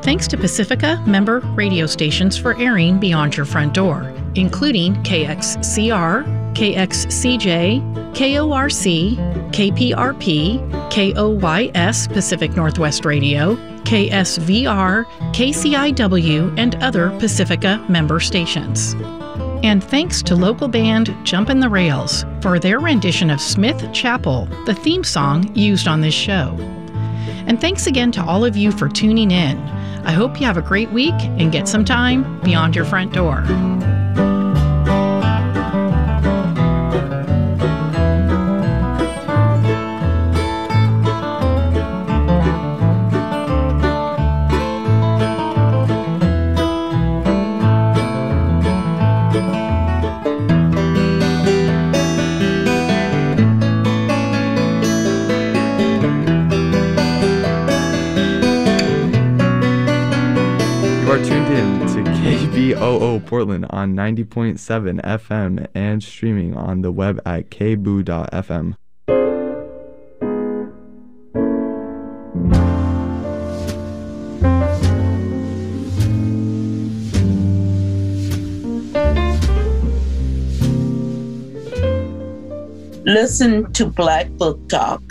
Thanks to Pacifica member radio stations for airing Beyond Your Front Door, including KXCR, KXCJ, KORC, KPRP, KOYS Pacific Northwest Radio, KSVR, KCIW, and other Pacifica member stations. And thanks to local band Jumpin' the Rails for their rendition of Smith Chapel, the theme song used on this show. And thanks again to all of you for tuning in. I hope you have a great week and get some time beyond your front door. Portland on 90.7 FM and streaming on the web at kboo.fm. Listen to Black Book Talk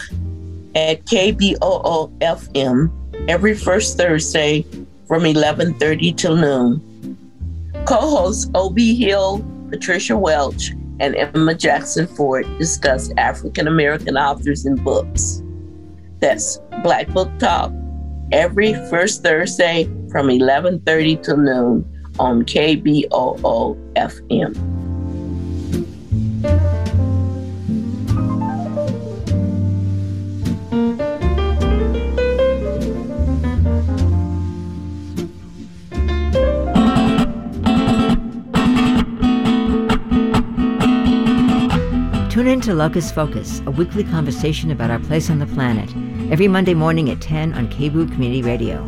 at KBOO FM every first Thursday from 11:30 till noon. Co-hosts O.B. Hill, Patricia Welch, and Emma Jackson Ford discuss African American authors and books. That's Black Book Talk every first Thursday from 11:30 to noon on KBOO FM. To Locus Focus, a weekly conversation about our place on the planet, every Monday morning at 10 on KBOO Community Radio.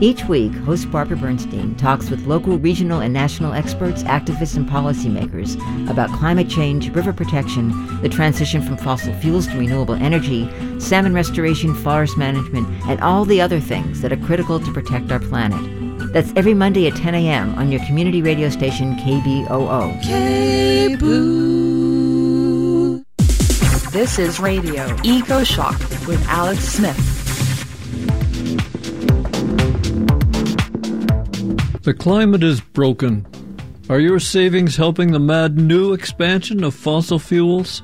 Each week, host Barbara Bernstein talks with local, regional, and national experts, activists, and policymakers about climate change, river protection, the transition from fossil fuels to renewable energy, salmon restoration, forest management, and all the other things that are critical to protect our planet. That's every Monday at 10 a.m. on your community radio station, KBOO. KBOO. This is Radio Eco Shock with Alex Smith. The climate is broken. Are your savings helping the mad new expansion of fossil fuels?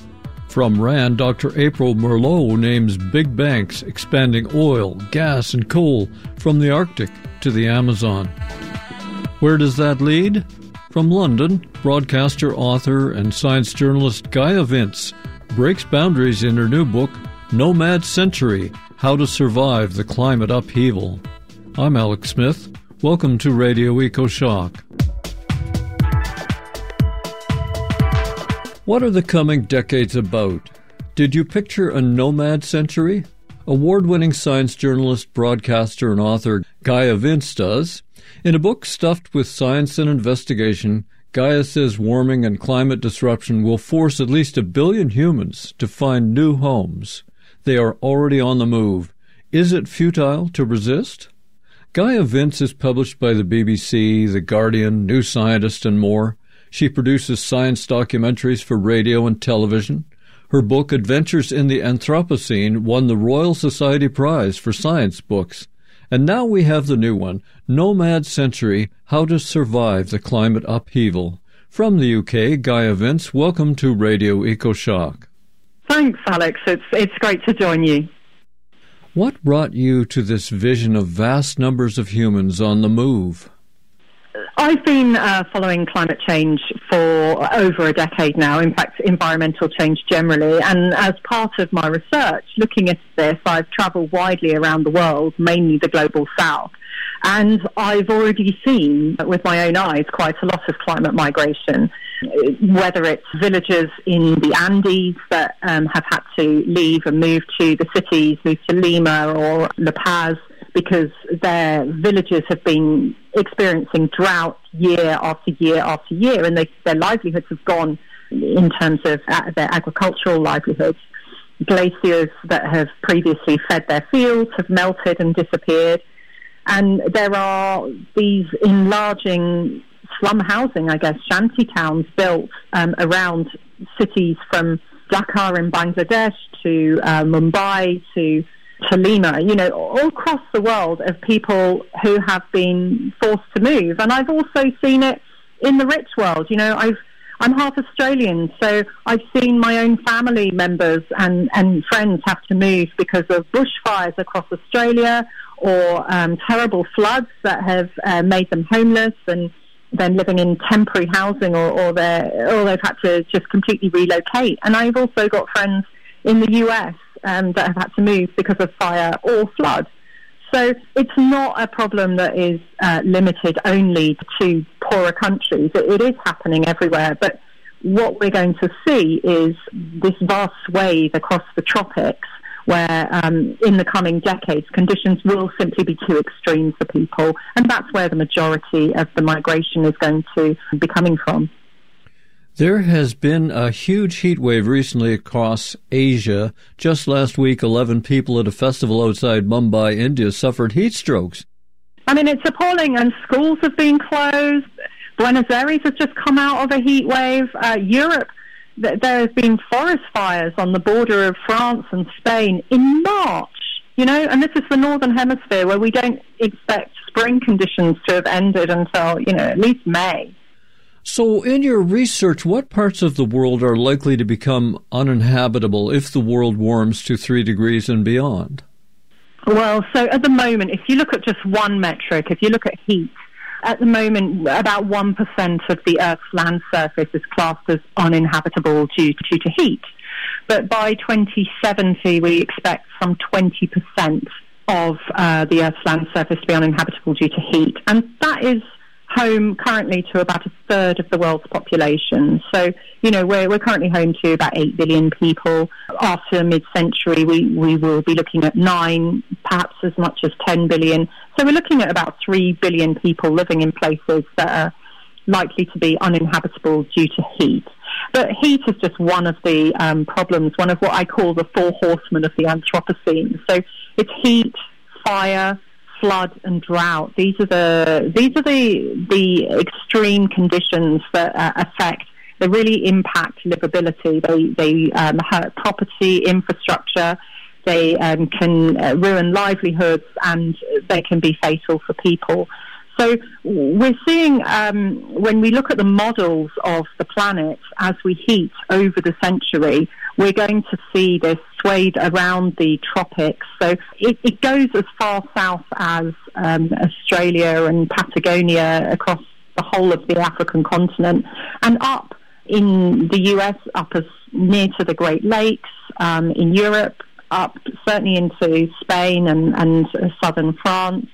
From RAND, Dr. April Merleaux names big banks expanding oil, gas, and coal from the Arctic to the Amazon. Where does that lead? From London, broadcaster, author, and science journalist Gaia Vince breaks boundaries in her new book, Nomad Century How to Survive the Climate Upheaval. I'm Alex Smith. Welcome to Radio Eco Shock. What are the coming decades about? Did you picture a nomad century? Award winning science journalist, broadcaster, and author Gaia Vince does. In a book stuffed with science and investigation, Gaia says warming and climate disruption will force at least a billion humans to find new homes. They are already on the move. Is it futile to resist? Gaia Vince is published by the BBC, The Guardian, New Scientist, and more. She produces science documentaries for radio and television. Her book, Adventures in the Anthropocene, won the Royal Society Prize for Science Books. And now we have the new one, Nomad Century How to Survive the Climate Upheaval. From the UK, Gaia Vince, welcome to Radio EcoShock. Thanks, Alex. It's, it's great to join you. What brought you to this vision of vast numbers of humans on the move? I've been uh, following climate change for over a decade now, in fact, environmental change generally. And as part of my research looking at this, I've travelled widely around the world, mainly the global south. And I've already seen with my own eyes quite a lot of climate migration, whether it's villagers in the Andes that um, have had to leave and move to the cities, move to Lima or La Paz because their villages have been experiencing drought year after year after year, and they, their livelihoods have gone in terms of uh, their agricultural livelihoods. Glaciers that have previously fed their fields have melted and disappeared. And there are these enlarging slum housing, I guess, shanty towns built um, around cities from Dhaka in Bangladesh to uh, Mumbai to to Lima, you know, all across the world of people who have been forced to move. And I've also seen it in the rich world. You know, I've I'm half Australian, so I've seen my own family members and, and friends have to move because of bushfires across Australia or um, terrible floods that have uh, made them homeless and then living in temporary housing or, or, or they've had to just completely relocate. And I've also got friends in the US um, that have had to move because of fire or flood. So it's not a problem that is uh, limited only to poorer countries. It, it is happening everywhere. But what we're going to see is this vast wave across the tropics where um, in the coming decades conditions will simply be too extreme for people. And that's where the majority of the migration is going to be coming from. There has been a huge heat wave recently across Asia. Just last week, 11 people at a festival outside Mumbai, India, suffered heat strokes. I mean, it's appalling, and schools have been closed. Buenos Aires has just come out of a heat wave. Uh, Europe, th- there has been forest fires on the border of France and Spain in March. You know, and this is the northern hemisphere where we don't expect spring conditions to have ended until you know at least May. So, in your research, what parts of the world are likely to become uninhabitable if the world warms to three degrees and beyond? Well, so at the moment, if you look at just one metric, if you look at heat, at the moment, about 1% of the Earth's land surface is classed as uninhabitable due, due to heat. But by 2070, we expect some 20% of uh, the Earth's land surface to be uninhabitable due to heat. And that is home currently to about a third of the world's population. So, you know, we're, we're currently home to about 8 billion people. After mid-century, we, we will be looking at 9, perhaps as much as 10 billion. So we're looking at about 3 billion people living in places that are likely to be uninhabitable due to heat. But heat is just one of the um, problems, one of what I call the four horsemen of the Anthropocene. So it's heat, fire, flood and drought. These are the these are the the extreme conditions that uh, affect. They really impact livability. They they um, hurt property, infrastructure. They um, can uh, ruin livelihoods, and they can be fatal for people. So we're seeing um, when we look at the models of the planet as we heat over the century, we're going to see this swayed around the tropics. So it, it goes as far south as um, Australia and Patagonia across the whole of the African continent and up in the US, up as near to the Great Lakes, um, in Europe, up certainly into Spain and, and southern France,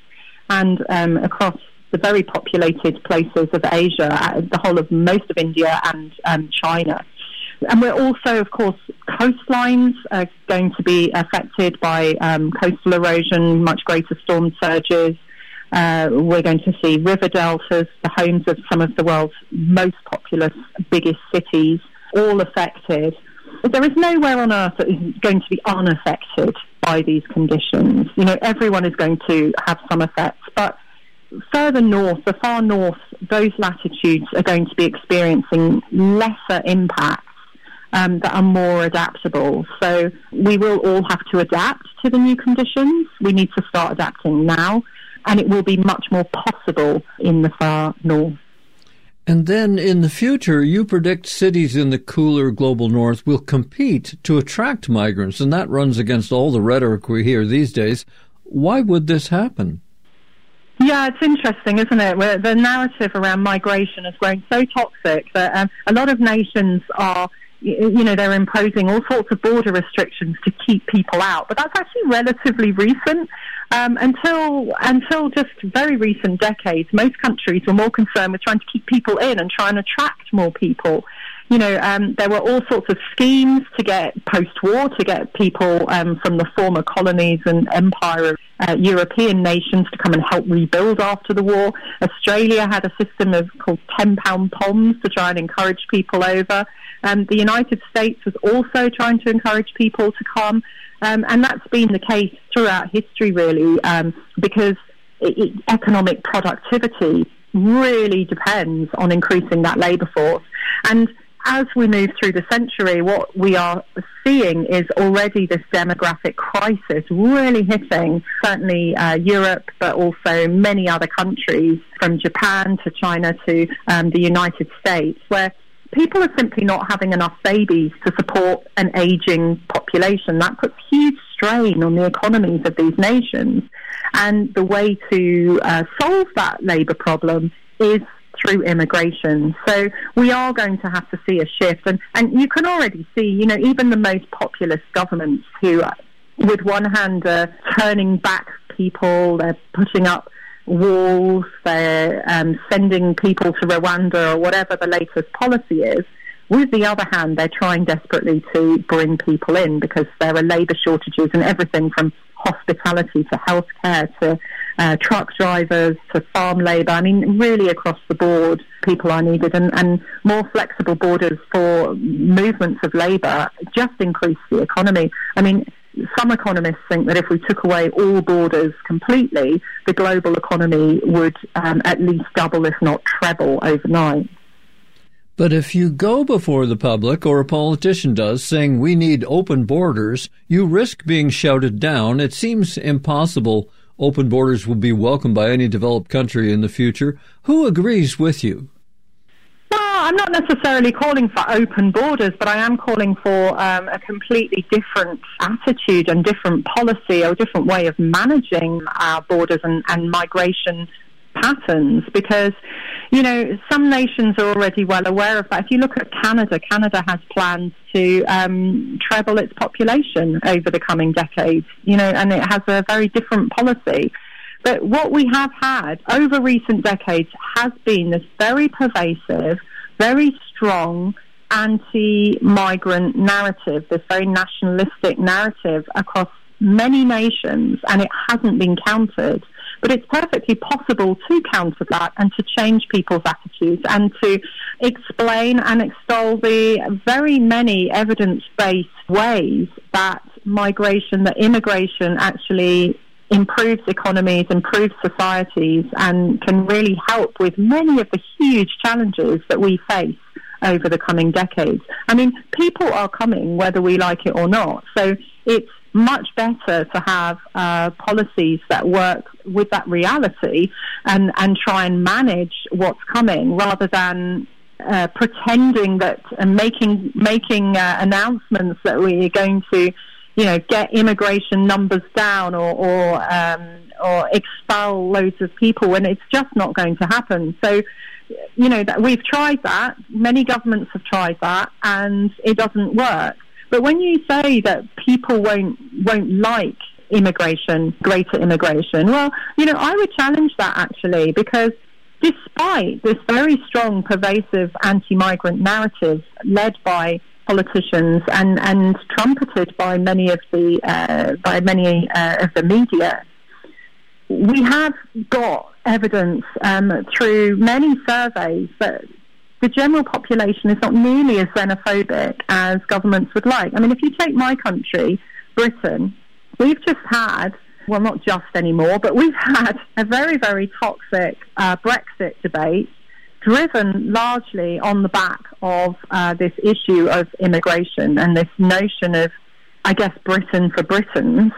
and um, across the very populated places of Asia, uh, the whole of most of India and um, China. And we're also, of course, coastlines are going to be affected by um, coastal erosion, much greater storm surges. Uh, we're going to see river deltas, the homes of some of the world's most populous, biggest cities, all affected. There is nowhere on earth that is going to be unaffected by these conditions. You know, everyone is going to have some effects, but further north, the far north, those latitudes are going to be experiencing lesser impacts um, that are more adaptable. So we will all have to adapt to the new conditions. We need to start adapting now, and it will be much more possible in the far north. And then in the future, you predict cities in the cooler global north will compete to attract migrants, and that runs against all the rhetoric we hear these days. Why would this happen? Yeah, it's interesting, isn't it? Where the narrative around migration has grown so toxic that um, a lot of nations are you know, they're imposing all sorts of border restrictions to keep people out. But that's actually relatively recent. Um, until until just very recent decades, most countries were more concerned with trying to keep people in and try and attract more people. You know, um, there were all sorts of schemes to get post-war to get people um, from the former colonies and empire of uh, European nations to come and help rebuild after the war. Australia had a system of called ten-pound poms to try and encourage people over. Um, the United States was also trying to encourage people to come, um, and that's been the case throughout history, really, um, because economic productivity really depends on increasing that labour force. And as we move through the century, what we are seeing is already this demographic crisis really hitting certainly uh, Europe, but also many other countries, from Japan to China to um, the United States, where people are simply not having enough babies to support an aging population. That puts huge strain on the economies of these nations. And the way to uh, solve that labour problem is through immigration. So we are going to have to see a shift. And, and you can already see, you know, even the most populist governments who, uh, with one hand, are turning back people, they're putting up walls, they're um, sending people to Rwanda or whatever the latest policy is. With the other hand, they're trying desperately to bring people in because there are labour shortages and everything from hospitality to healthcare to uh, truck drivers to farm labour. I mean, really across the board, people are needed, and, and more flexible borders for movements of labour just increase the economy. I mean, some economists think that if we took away all borders completely, the global economy would um, at least double, if not treble, overnight. But if you go before the public, or a politician does, saying we need open borders, you risk being shouted down. It seems impossible open borders will be welcomed by any developed country in the future. Who agrees with you? I'm not necessarily calling for open borders, but I am calling for um, a completely different attitude and different policy or different way of managing our borders and, and migration patterns because, you know, some nations are already well aware of that. If you look at Canada, Canada has plans to um, treble its population over the coming decades, you know, and it has a very different policy. But what we have had over recent decades has been this very pervasive, very strong anti migrant narrative, this very nationalistic narrative across many nations, and it hasn't been countered. But it's perfectly possible to counter that and to change people's attitudes and to explain and extol the very many evidence based ways that migration, that immigration actually improves economies, improves societies, and can really help with many of the huge challenges that we face over the coming decades. I mean, people are coming whether we like it or not. So it's much better to have uh, policies that work with that reality and, and try and manage what's coming rather than uh, pretending that and making making uh, announcements that we are going to, you know, get immigration numbers down or or, um, or expel loads of people and it's just not going to happen. So, you know, that we've tried that. Many governments have tried that, and it doesn't work. But when you say that people won't won't like immigration, greater immigration, well, you know, I would challenge that actually because despite this very strong, pervasive anti-migrant narrative led by politicians and, and trumpeted by many of the uh, by many uh, of the media, we have got evidence um, through many surveys that the general population is not nearly as xenophobic as governments would like. I mean, if you take my country, Britain, we've just had, well, not just anymore, but we've had a very, very toxic uh, Brexit debate driven largely on the back of uh, this issue of immigration and this notion of, I guess, Britain for Britons.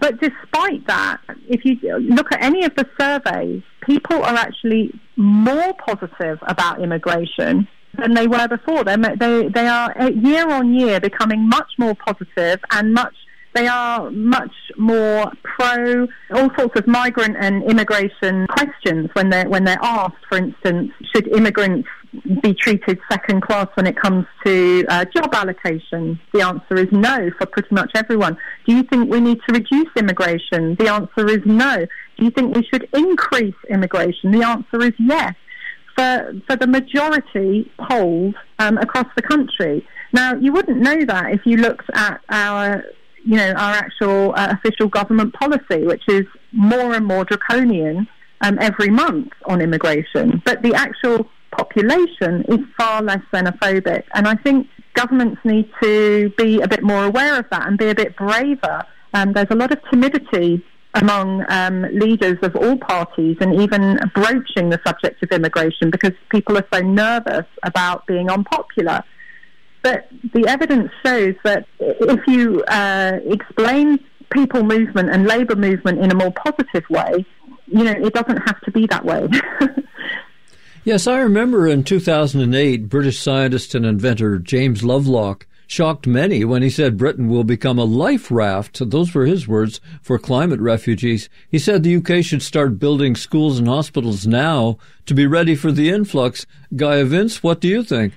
But despite that, if you look at any of the surveys, people are actually more positive about immigration than they were before. They're, they they are uh, year on year becoming much more positive and much they are much more pro all sorts of migrant and immigration questions when they're when they're asked. For instance, should immigrants be treated second class when it comes to uh, job allocation? The answer is no for pretty much everyone. Do you think we need to reduce immigration? The answer is no. Do you think we should increase immigration? The answer is yes. For, for the majority polled um, across the country. Now, you wouldn't know that if you looked at our you know, our actual uh, official government policy, which is more and more draconian um, every month on immigration. But the actual population is far less xenophobic. And I think governments need to be a bit more aware of that and be a bit braver. Um, there's a lot of timidity among um, leaders of all parties and even broaching the subject of immigration because people are so nervous about being unpopular. But the evidence shows that if you uh, explain people movement and labour movement in a more positive way, you know, it doesn't have to be that way. yes, I remember in 2008, British scientist and inventor James Lovelock shocked many when he said Britain will become a life raft. Those were his words for climate refugees. He said the UK should start building schools and hospitals now to be ready for the influx. Gaia Vince, what do you think?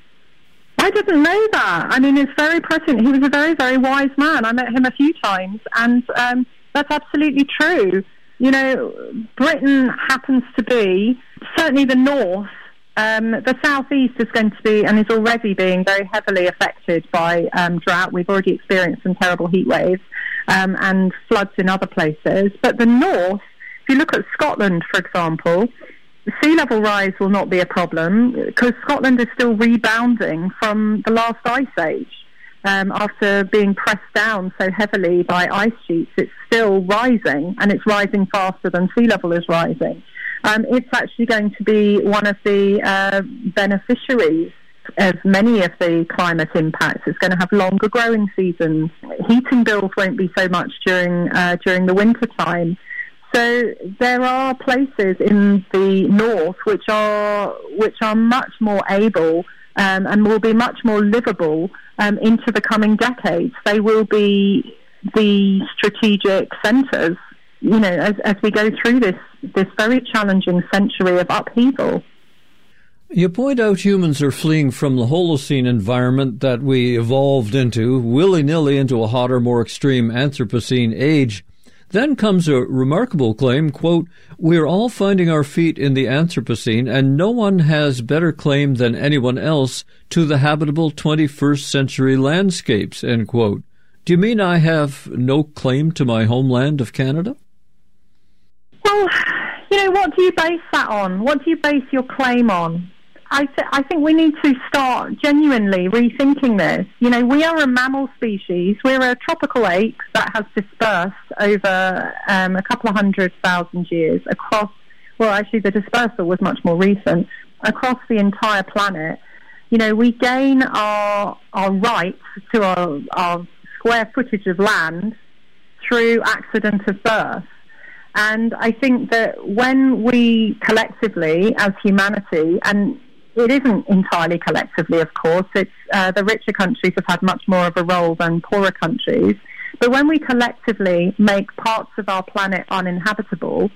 I didn't know that. I mean, it's very prescient. He was a very, very wise man. I met him a few times, and um, that's absolutely true. You know, Britain happens to be certainly the north um, the southeast is going to be and is already being very heavily affected by um, drought. We've already experienced some terrible heat waves um, and floods in other places. But the north, if you look at Scotland, for example, sea level rise will not be a problem because Scotland is still rebounding from the last ice age. Um, after being pressed down so heavily by ice sheets, it's still rising and it's rising faster than sea level is rising um, it's actually going to be one of the uh, beneficiaries of many of the climate impacts. It's going to have longer growing seasons. Heating bills won't be so much during uh, during the winter time. So there are places in the north which are which are much more able um, and will be much more livable um, into the coming decades. They will be the strategic centres you know, as, as we go through this, this very challenging century of upheaval. You point out humans are fleeing from the Holocene environment that we evolved into, willy nilly into a hotter, more extreme Anthropocene age. Then comes a remarkable claim, quote, We're all finding our feet in the Anthropocene, and no one has better claim than anyone else to the habitable 21st century landscapes, end quote. Do you mean I have no claim to my homeland of Canada? Well, you know, what do you base that on? What do you base your claim on? I, th- I think we need to start genuinely rethinking this. You know, we are a mammal species. We're a tropical ape that has dispersed over um, a couple of hundred thousand years across, well, actually, the dispersal was much more recent, across the entire planet. You know, we gain our, our rights to our, our square footage of land through accident of birth. And I think that when we collectively, as humanity, and it isn't entirely collectively, of course, it's uh, the richer countries have had much more of a role than poorer countries. But when we collectively make parts of our planet uninhabitable,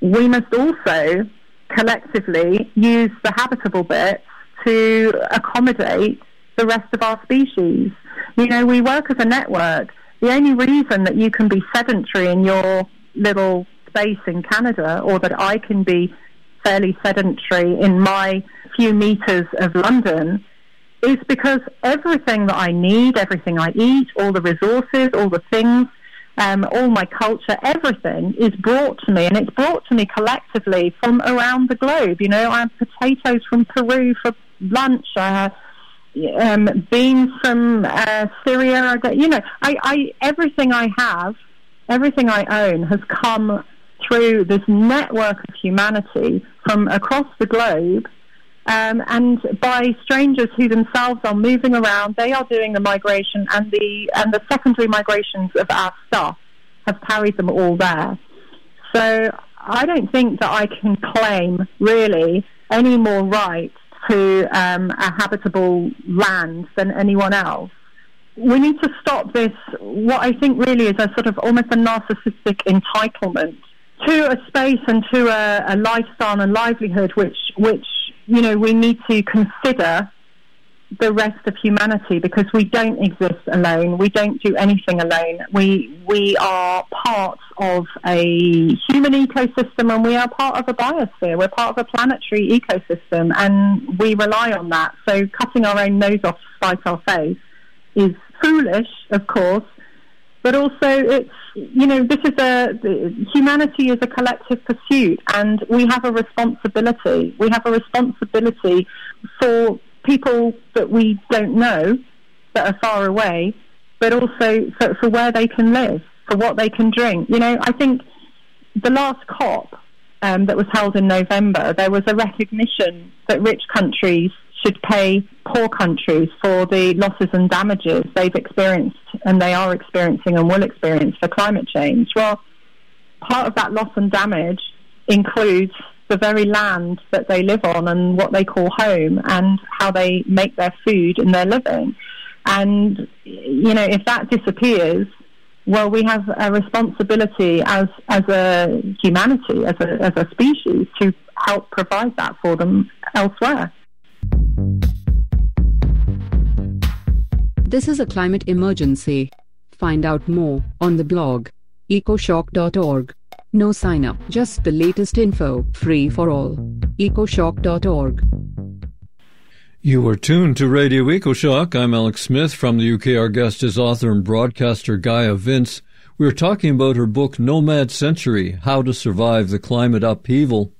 we must also collectively use the habitable bits to accommodate the rest of our species. You know, we work as a network. The only reason that you can be sedentary in your little space in Canada or that I can be fairly sedentary in my few meters of London is because everything that I need, everything I eat, all the resources, all the things, um, all my culture, everything is brought to me, and it's brought to me collectively from around the globe. You know, I have potatoes from Peru for lunch. I have um, beans from uh, Syria. You know, I, I everything I have everything I own has come through this network of humanity from across the globe. Um, and by strangers who themselves are moving around, they are doing the migration, and the and the secondary migrations of our stuff have carried them all there. So I don't think that I can claim really any more rights to um, a habitable land than anyone else we need to stop this, what I think really is a sort of almost a narcissistic entitlement to a space and to a, a lifestyle and livelihood which, which, you know, we need to consider the rest of humanity because we don't exist alone. We don't do anything alone. We we are part of a human ecosystem and we are part of a biosphere. We're part of a planetary ecosystem and we rely on that. So cutting our own nose off to spite our face is foolish, of course, but also it's you know this is a humanity is a collective pursuit, and we have a responsibility. We have a responsibility for people that we don't know that are far away, but also for, for where they can live. for what they can drink. You know, I think the last COP um, that was held in November, there was a recognition that rich countries should pay poor countries for the losses and damages they've experienced and they are experiencing and will experience for climate change. Well, part of that loss and damage includes the very land that they live on and what they call home and how they make their food and their living. And, you know, if that disappears, well, we have a responsibility as, as a humanity, as a, as a species, to help provide that for them elsewhere. This is a climate emergency. Find out more on the blog ecoshock.org. No sign up, just the latest info, free for all. ecoshock.org. You are tuned to Radio EcoShock. I'm Alex Smith from the UK. Our guest is author and broadcaster Gaia Vince. We're talking about her book Nomad Century How to Survive the Climate Upheaval.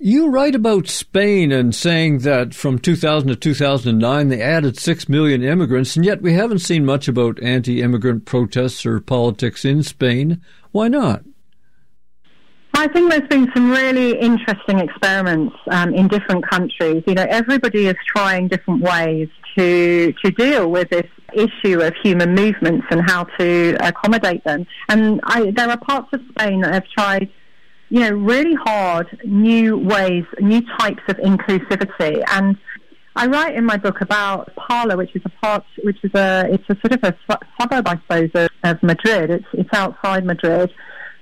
You write about Spain and saying that from 2000 to 2009 they added 6 million immigrants, and yet we haven't seen much about anti immigrant protests or politics in Spain. Why not? I think there's been some really interesting experiments um, in different countries. You know, everybody is trying different ways to to deal with this issue of human movements and how to accommodate them. And I, there are parts of Spain that have tried, you know, really hard new ways, new types of inclusivity. And I write in my book about Parla, which is a part, which is a, it's a sort of a suburb, I suppose, of, Madrid. It's it's outside Madrid,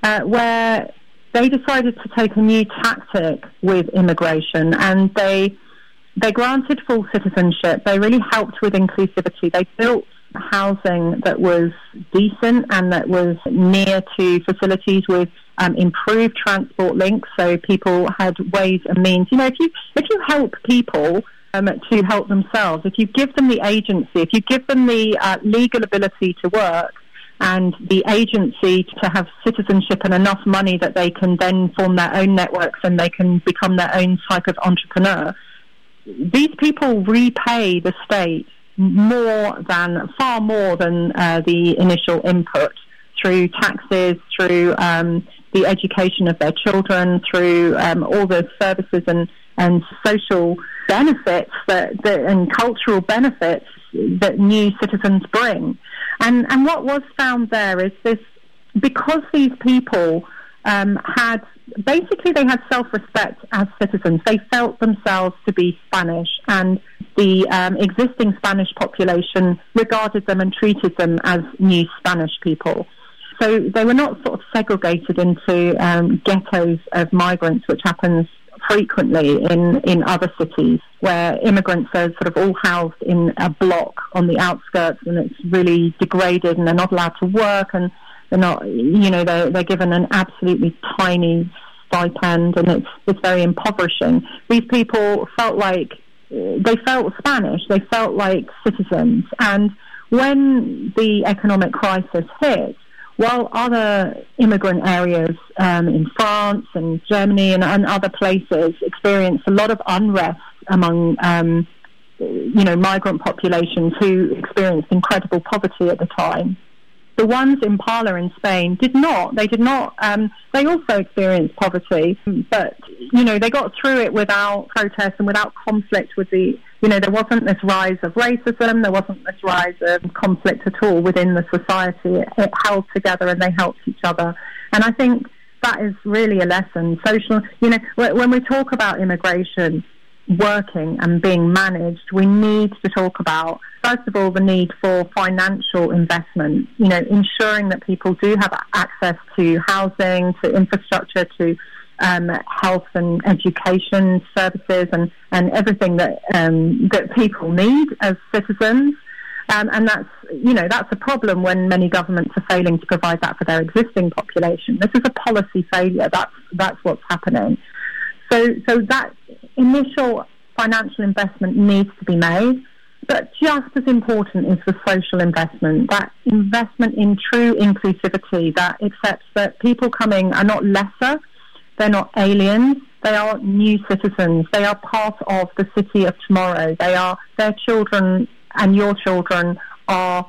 uh, where they decided to take a new tactic with immigration and they they granted full citizenship. They really helped with inclusivity. They built housing that was decent and that was near to facilities with um, improved transport links, so people had ways and means. You know, if you if you help people um, to help themselves, if you give them the agency, if you give them the uh, legal ability to work, and the agency to have citizenship and enough money that they can then form their own networks and they can become their own type of entrepreneur. These people repay the state more than, far more than uh, the initial input through taxes, through um, the education of their children, through um, all the services and, and social benefits that, that, and cultural benefits that new citizens bring. And, and what was found there is this because these people um, had basically they had self-respect as citizens. They felt themselves to be Spanish, and the um, existing Spanish population regarded them and treated them as new Spanish people. So they were not sort of segregated into um, ghettos of migrants, which happens frequently in, in other cities where immigrants are sort of all housed in a block on the outskirts and it's really degraded and they're not allowed to work and they're not, you know, they're, they're given an absolutely tiny stipend and it's, it's very impoverishing. These people felt like they felt Spanish, they felt like citizens. And when the economic crisis hit, while other immigrant areas um, in France and Germany and, and, other places experienced a lot of unrest among, um, you know, migrant populations who experienced incredible poverty at the time, the ones in Parla in Spain did not. They did not. Um, they also experienced poverty, but you know they got through it without protest and without conflict with the. You know there wasn't this rise of racism. There wasn't this rise of conflict at all within the society. It, it held together and they helped each other. And I think that is really a lesson. Social. You know when we talk about immigration working and being managed, we need to talk about, first of all, the need for financial investment, you know, ensuring that people do have access to housing, to infrastructure, to um, health and education services and, and everything that, um, that people need as citizens. Um, and that's, you know, that's a problem when many governments are failing to provide that for their existing population. This is a policy failure. That's, that's what's happening. So, so that initial financial investment needs to be made. But just as important is the social investment, that investment in true inclusivity that accepts that people coming are not lesser, they're not aliens, they are new citizens, they are part of the city of tomorrow, they are their children and your children are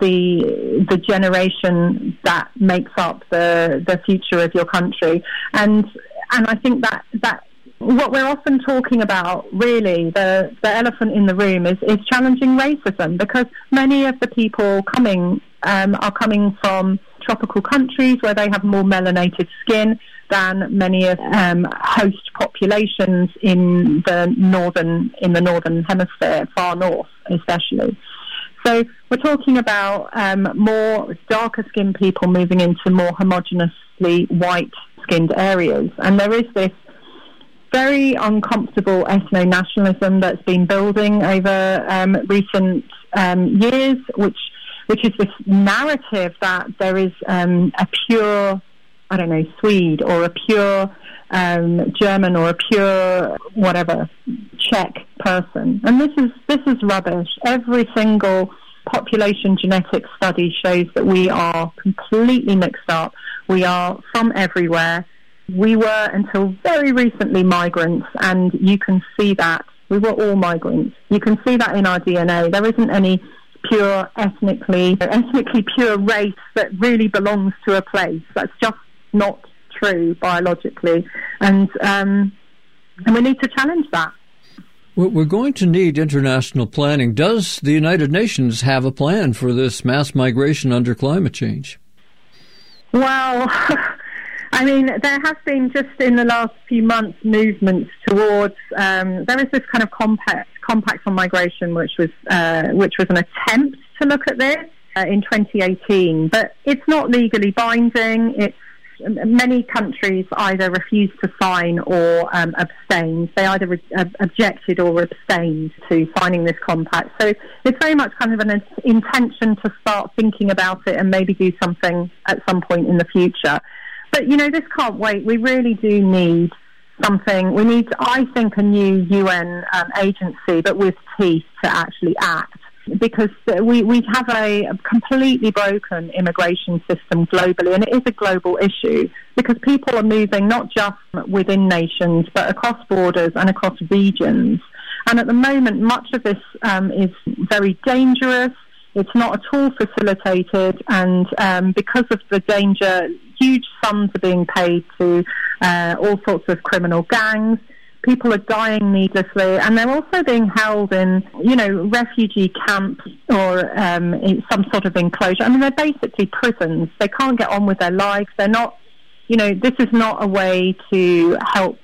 the the generation that makes up the the future of your country. And and I think that that what we're often talking about, really, the, the elephant in the room is, is challenging racism because many of the people coming um, are coming from tropical countries where they have more melanated skin than many of um, host populations in the northern in the northern hemisphere, far north especially. So we're talking about um, more darker skinned people moving into more homogeneously white skinned areas, and there is this very uncomfortable ethno nationalism that's been building over um, recent um, years, which which is this narrative that there is um, a pure, I don't know, Swede or a pure um, German or a pure whatever Czech person, and this is this is rubbish. Every single population genetics study shows that we are completely mixed up. We are from everywhere. We were until very recently migrants, and you can see that. We were all migrants. You can see that in our DNA. There isn't any pure ethnically ethnically pure race that really belongs to a place. That's just not true biologically, and um, and we need to challenge that. We're going to need international planning. Does the United Nations have a plan for this mass migration under climate change? Well, I mean, there has been just in the last few months movements towards. Um, there is this kind of compact compact on migration, which was uh, which was an attempt to look at this uh, in 2018, but it's not legally binding. It's many countries either refused to sign or um, abstained. They either re- objected or abstained to signing this compact. So it's very much kind of an intention to start thinking about it and maybe do something at some point in the future. But you know, this can't wait. We really do need something. We need, I think, a new UN um, agency, but with teeth to actually act because we, we have a completely broken immigration system globally, and it is a global issue because people are moving not just within nations but across borders and across regions. And at the moment, much of this um, is very dangerous. It's not at all facilitated, and um, because of the danger, huge sums are being paid to uh, all sorts of criminal gangs people are dying needlessly, and they're also being held in, you know, refugee camps or um, in some sort of enclosure. I mean, they're basically prisons. They can't get on with their lives. They're not, you know, this is not a way to help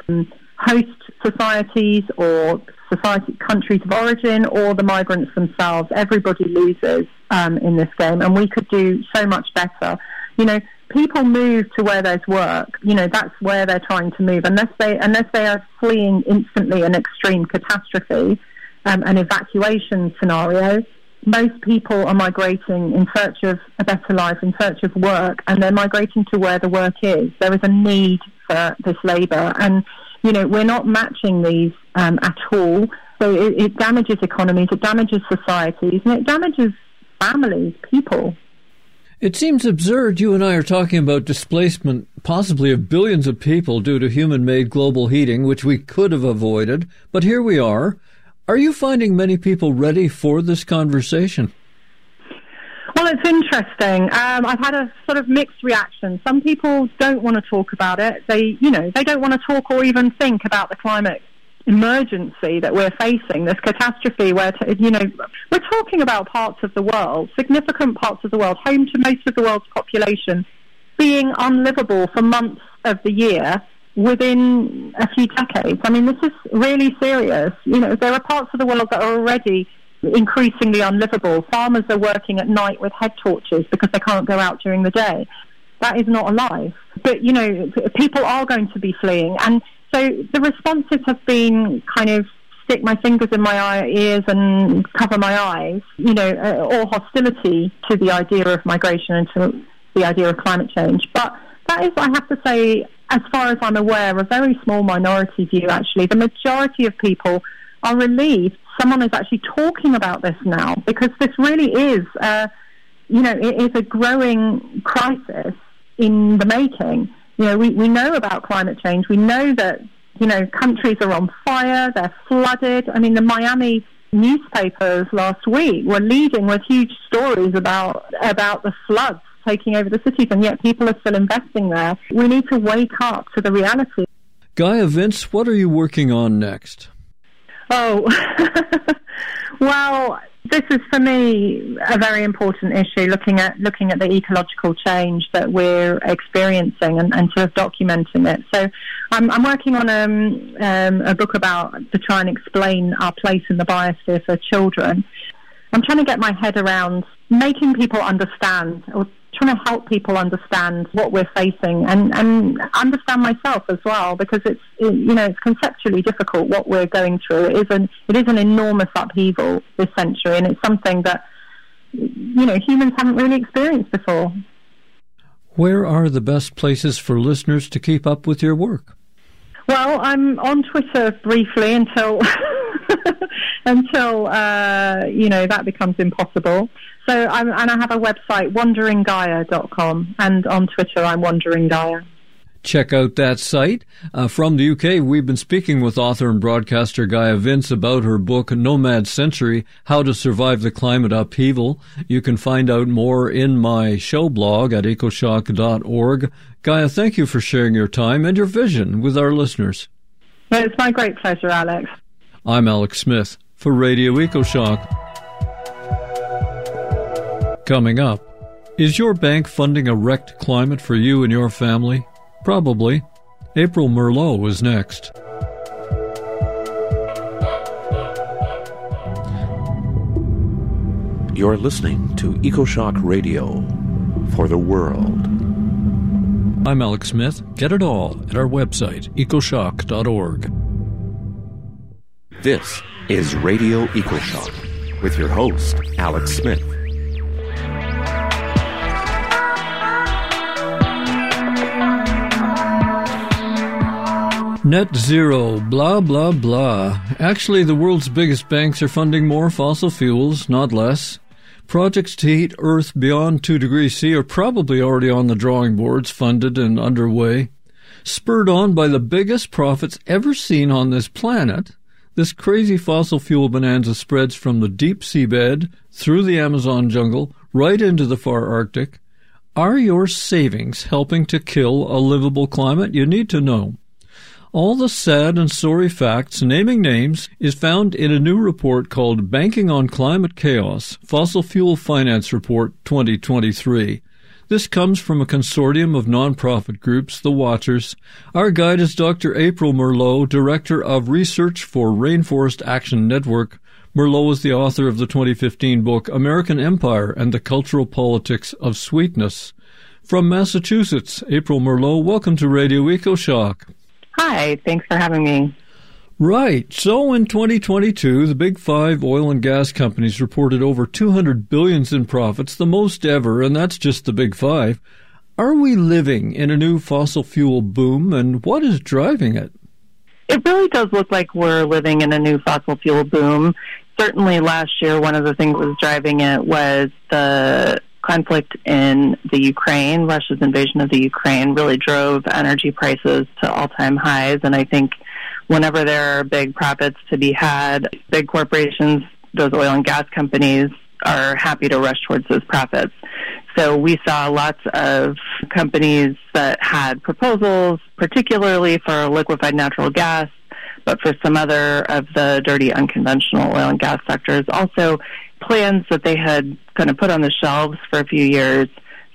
host societies or society countries of origin or the migrants themselves. Everybody loses um, in this game, and we could do so much better. You know, people move to where there's work. You know, that's where they're trying to move. Unless they unless they are fleeing instantly an extreme catastrophe, um, an evacuation scenario, most people are migrating in search of a better life, in search of work, and they're migrating to where the work is. There is a need for this labour, and you know we're not matching these um, at all. So it, it damages economies, it damages societies, and it damages families, people. It seems absurd you and I are talking about displacement possibly of billions of people due to human made global heating, which we could have avoided, but here we are. Are you finding many people ready for this conversation? Well, it's interesting. Um, I've had a sort of mixed reaction. Some people don't want to talk about it. They, you know, they don't want to talk or even think about the climate emergency that we're facing, this catastrophe where, you know, we're talking about parts of the world, significant parts of the world, home to most of the world's population, being unlivable for months of the year within a few decades. I mean, this is really serious. You know, there are parts of the world that are already increasingly unlivable. Farmers are working at night with head torches because they can't go out during the day. That is not a life. But, you know, people are going to be fleeing. And so the responses have been kind of stick my fingers in my ears and cover my eyes, you know, uh, or hostility to the idea of migration and to the idea of climate change. But that is, I have to say, as far as I'm aware, a very small minority view, actually. The majority of people are relieved someone is actually talking about this now because this really is, uh, you know, it is a growing crisis in the making. You know, we, we know about climate change. We know that, you know, countries are on fire, they're flooded. I mean, the Miami newspapers last week were leading with huge stories about about the floods taking over the cities, and yet people are still investing there. We need to wake up to the reality. Gaia Vince, what are you working on next? Oh, well, this is for me a very important issue. Looking at looking at the ecological change that we're experiencing and, and sort of documenting it. So, I'm, I'm working on um, um, a book about to try and explain our place in the biosphere for children. I'm trying to get my head around making people understand or trying to help people understand what we're facing and, and understand myself as well because it's it, you know it's conceptually difficult what we're going through. It is an it is an enormous upheaval this century and it's something that you know humans haven't really experienced before. Where are the best places for listeners to keep up with your work? Well, I'm on Twitter briefly until until uh, you know that becomes impossible. So I'm, and I have a website, wanderinggaia.com, and on Twitter I'm Wandering Gaia. Check out that site. Uh, from the UK, we've been speaking with author and broadcaster Gaia Vince about her book, Nomad Century How to Survive the Climate Upheaval. You can find out more in my show blog at ecoshock.org. Gaia, thank you for sharing your time and your vision with our listeners. Well, it's my great pleasure, Alex. I'm Alex Smith for Radio EcoShock. Coming up, is your bank funding a wrecked climate for you and your family? Probably. April Merleaux is next. You're listening to EcoShock Radio for the world. I'm Alex Smith. Get it all at our website, ecoshock.org. This is Radio EcoShock with your host, Alex Smith. Net zero, blah, blah, blah. Actually, the world's biggest banks are funding more fossil fuels, not less. Projects to heat Earth beyond 2 degrees C are probably already on the drawing boards, funded and underway. Spurred on by the biggest profits ever seen on this planet, this crazy fossil fuel bonanza spreads from the deep seabed, through the Amazon jungle, right into the far Arctic. Are your savings helping to kill a livable climate? You need to know. All the sad and sorry facts, naming names, is found in a new report called Banking on Climate Chaos Fossil Fuel Finance Report 2023. This comes from a consortium of nonprofit groups, the Watchers. Our guide is Dr. April Merleaux, Director of Research for Rainforest Action Network. Merleaux is the author of the 2015 book American Empire and the Cultural Politics of Sweetness. From Massachusetts, April Merleaux, welcome to Radio EcoShock. Hi, thanks for having me. Right. So in 2022, the big five oil and gas companies reported over 200 billions in profits, the most ever, and that's just the big five. Are we living in a new fossil fuel boom, and what is driving it? It really does look like we're living in a new fossil fuel boom. Certainly last year, one of the things that was driving it was the conflict in the Ukraine, Russia's invasion of the Ukraine, really drove energy prices to all time highs. And I think whenever there are big profits to be had, big corporations, those oil and gas companies, are happy to rush towards those profits. So we saw lots of companies that had proposals, particularly for liquefied natural gas, but for some other of the dirty unconventional oil and gas sectors, also plans that they had kind of put on the shelves for a few years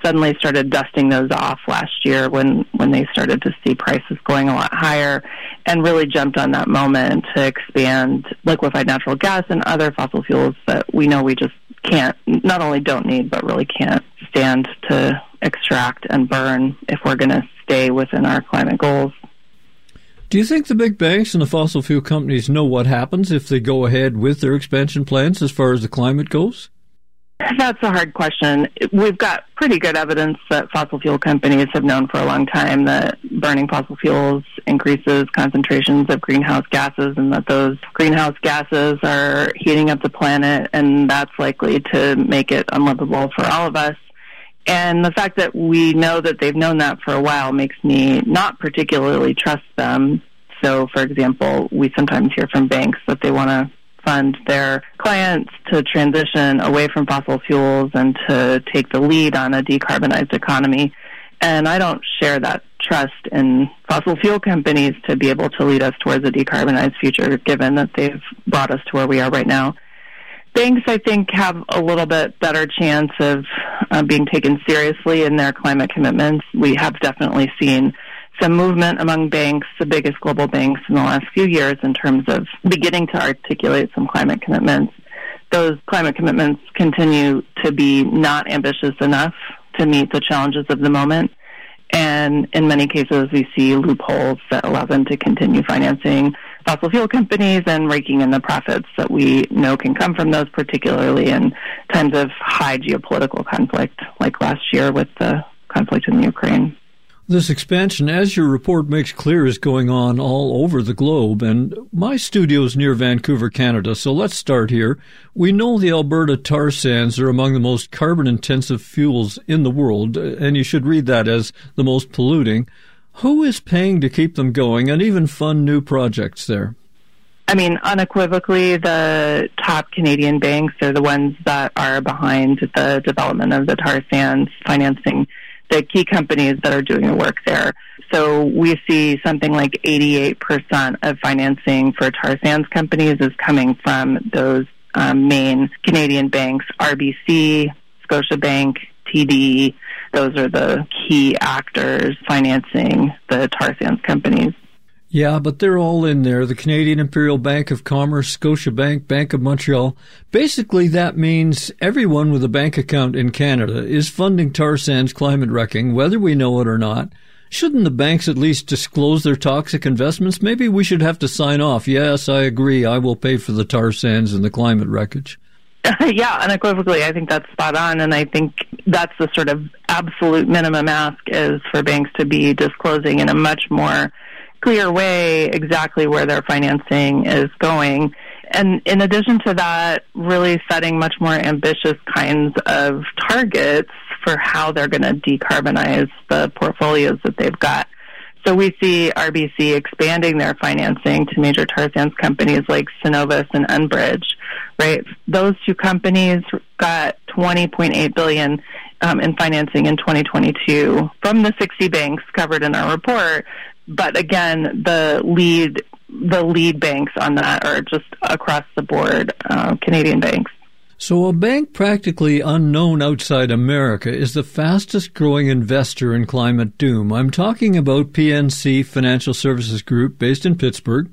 suddenly started dusting those off last year when when they started to see prices going a lot higher and really jumped on that moment to expand liquefied natural gas and other fossil fuels that we know we just can't not only don't need but really can't stand to extract and burn if we're going to stay within our climate goals. Do you think the big banks and the fossil fuel companies know what happens if they go ahead with their expansion plans as far as the climate goes? That's a hard question. We've got pretty good evidence that fossil fuel companies have known for a long time that burning fossil fuels increases concentrations of greenhouse gases and that those greenhouse gases are heating up the planet and that's likely to make it unlivable for all of us. And the fact that we know that they've known that for a while makes me not particularly trust them. So, for example, we sometimes hear from banks that they want to fund their clients to transition away from fossil fuels and to take the lead on a decarbonized economy. And I don't share that trust in fossil fuel companies to be able to lead us towards a decarbonized future, given that they've brought us to where we are right now. Banks, I think, have a little bit better chance of uh, being taken seriously in their climate commitments. We have definitely seen some movement among banks, the biggest global banks in the last few years, in terms of beginning to articulate some climate commitments. Those climate commitments continue to be not ambitious enough to meet the challenges of the moment. And in many cases, we see loopholes that allow them to continue financing fossil fuel companies and raking in the profits that we know can come from those, particularly in times of high geopolitical conflict, like last year with the conflict in the Ukraine. This expansion, as your report makes clear, is going on all over the globe, and my studio is near Vancouver, Canada, so let's start here. We know the Alberta tar sands are among the most carbon intensive fuels in the world, and you should read that as the most polluting. Who is paying to keep them going and even fund new projects there? I mean, unequivocally, the top Canadian banks are the ones that are behind the development of the tar sands financing the key companies that are doing the work there. So we see something like 88% of financing for tar sands companies is coming from those um, main Canadian banks, RBC, Scotiabank, TD. Those are the key actors financing the tar sands companies. Yeah, but they're all in there. The Canadian Imperial Bank of Commerce, Scotiabank, Bank of Montreal. Basically, that means everyone with a bank account in Canada is funding tar sands climate wrecking, whether we know it or not. Shouldn't the banks at least disclose their toxic investments? Maybe we should have to sign off. Yes, I agree. I will pay for the tar sands and the climate wreckage. yeah, unequivocally, I think that's spot on, and I think that's the sort of absolute minimum ask is for banks to be disclosing in a much more clear way exactly where their financing is going. And in addition to that, really setting much more ambitious kinds of targets for how they're going to decarbonize the portfolios that they've got. So we see RBC expanding their financing to major tar sands companies like Cenovus and Enbridge, right? Those two companies got 20.8 billion um, in financing in 2022 from the 60 banks covered in our report but again, the lead the lead banks on that are just across the board uh, Canadian banks. So, a bank practically unknown outside America is the fastest growing investor in climate doom. I'm talking about PNC Financial Services Group based in Pittsburgh.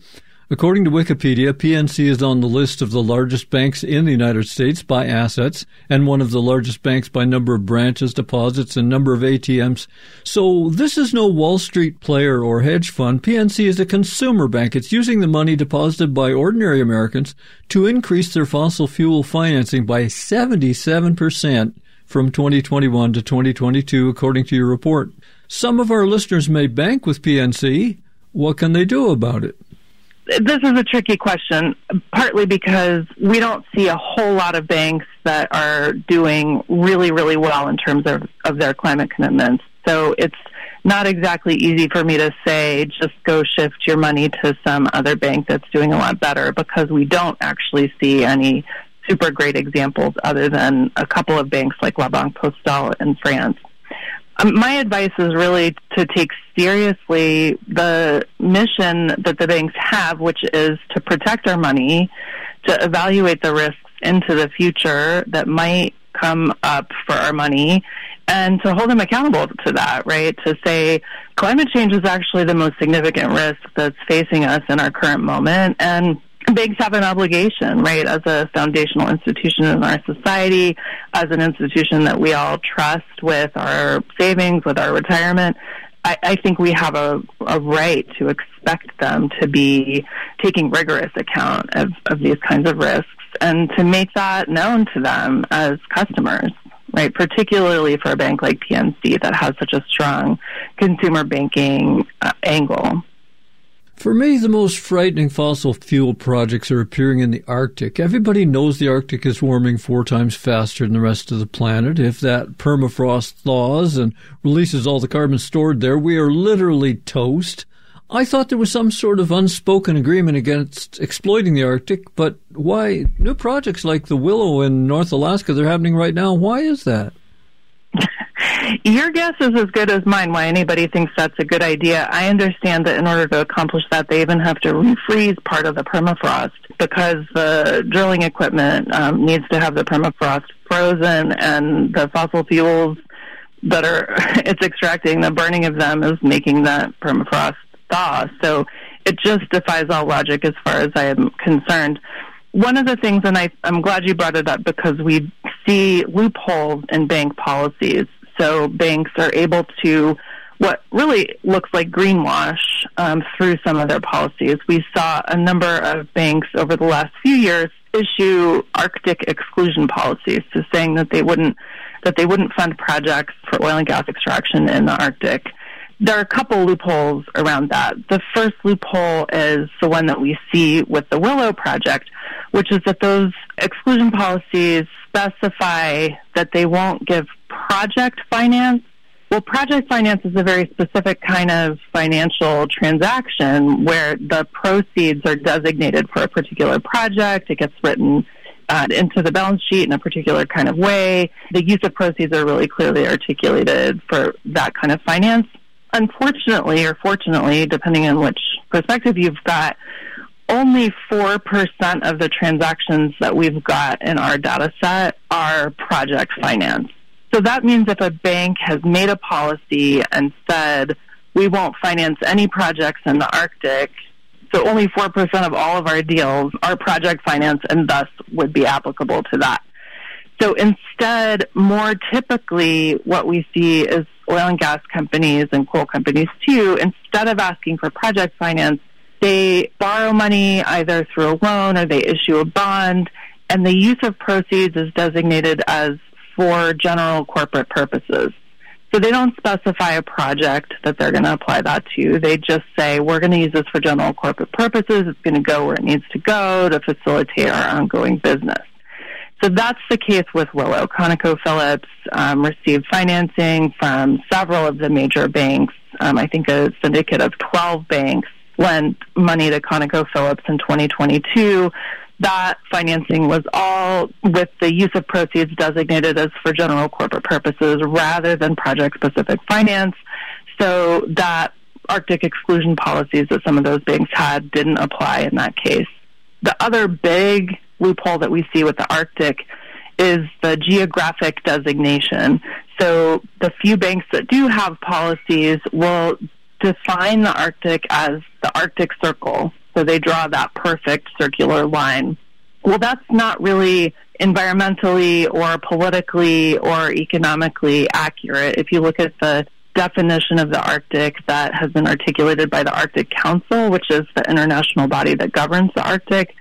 According to Wikipedia, PNC is on the list of the largest banks in the United States by assets and one of the largest banks by number of branches, deposits, and number of ATMs. So this is no Wall Street player or hedge fund. PNC is a consumer bank. It's using the money deposited by ordinary Americans to increase their fossil fuel financing by 77% from 2021 to 2022, according to your report. Some of our listeners may bank with PNC. What can they do about it? This is a tricky question, partly because we don't see a whole lot of banks that are doing really, really well in terms of, of their climate commitments. So it's not exactly easy for me to say just go shift your money to some other bank that's doing a lot better because we don't actually see any super great examples other than a couple of banks like La Banque Postale in France. Um, my advice is really to take seriously the mission that the banks have, which is to protect our money, to evaluate the risks into the future that might come up for our money, and to hold them accountable to that, right? To say climate change is actually the most significant risk that's facing us in our current moment, and banks have an obligation, right, as a foundational institution in our society, as an institution that we all trust with our savings, with our retirement. I, I think we have a, a right to expect them to be taking rigorous account of, of these kinds of risks and to make that known to them as customers right? Particularly for a bank like PNC that has such a strong consumer banking uh, angle. For me, the most frightening fossil fuel projects are appearing in the Arctic. Everybody knows the Arctic is warming four times faster than the rest of the planet. If that permafrost thaws and releases all the carbon stored there, we are literally toast. I thought there was some sort of unspoken agreement against exploiting the Arctic, but why new projects like the Willow in North Alaska they're happening right now? Why is that? Your guess is as good as mine why anybody thinks that's a good idea. I understand that in order to accomplish that, they even have to refreeze part of the permafrost because the drilling equipment um, needs to have the permafrost frozen and the fossil fuels that are it's extracting, the burning of them is making that permafrost thaw. So it just defies all logic as far as I am concerned. One of the things, and I, I'm glad you brought it up because we see loopholes in bank policies. So banks are able to what really looks like greenwash um, through some of their policies. We saw a number of banks over the last few years issue Arctic exclusion policies, so saying that they wouldn't that they wouldn't fund projects for oil and gas extraction in the Arctic. There are a couple loopholes around that. The first loophole is the one that we see with the Willow project, which is that those exclusion policies specify that they won't give project finance. Well, project finance is a very specific kind of financial transaction where the proceeds are designated for a particular project. It gets written uh, into the balance sheet in a particular kind of way. The use of proceeds are really clearly articulated for that kind of finance. Unfortunately, or fortunately, depending on which perspective you've got, only 4% of the transactions that we've got in our data set are project finance. So that means if a bank has made a policy and said, we won't finance any projects in the Arctic, so only 4% of all of our deals are project finance and thus would be applicable to that. So instead, more typically, what we see is oil and gas companies and coal companies too, instead of asking for project finance, they borrow money either through a loan or they issue a bond, and the use of proceeds is designated as for general corporate purposes. So they don't specify a project that they're going to apply that to. They just say, we're going to use this for general corporate purposes. It's going to go where it needs to go to facilitate our ongoing business. So that's the case with Willow. ConocoPhillips um, received financing from several of the major banks. Um, I think a syndicate of 12 banks lent money to ConocoPhillips in 2022 that financing was all with the use of proceeds designated as for general corporate purposes rather than project specific finance. So that Arctic exclusion policies that some of those banks had didn't apply in that case. The other big loophole that we see with the Arctic is the geographic designation. So the few banks that do have policies will define the Arctic as the Arctic Circle. So they draw that perfect circular line. Well, that's not really environmentally or politically or economically accurate. If you look at the definition of the Arctic that has been articulated by the Arctic Council, which is the international body that governs the Arctic,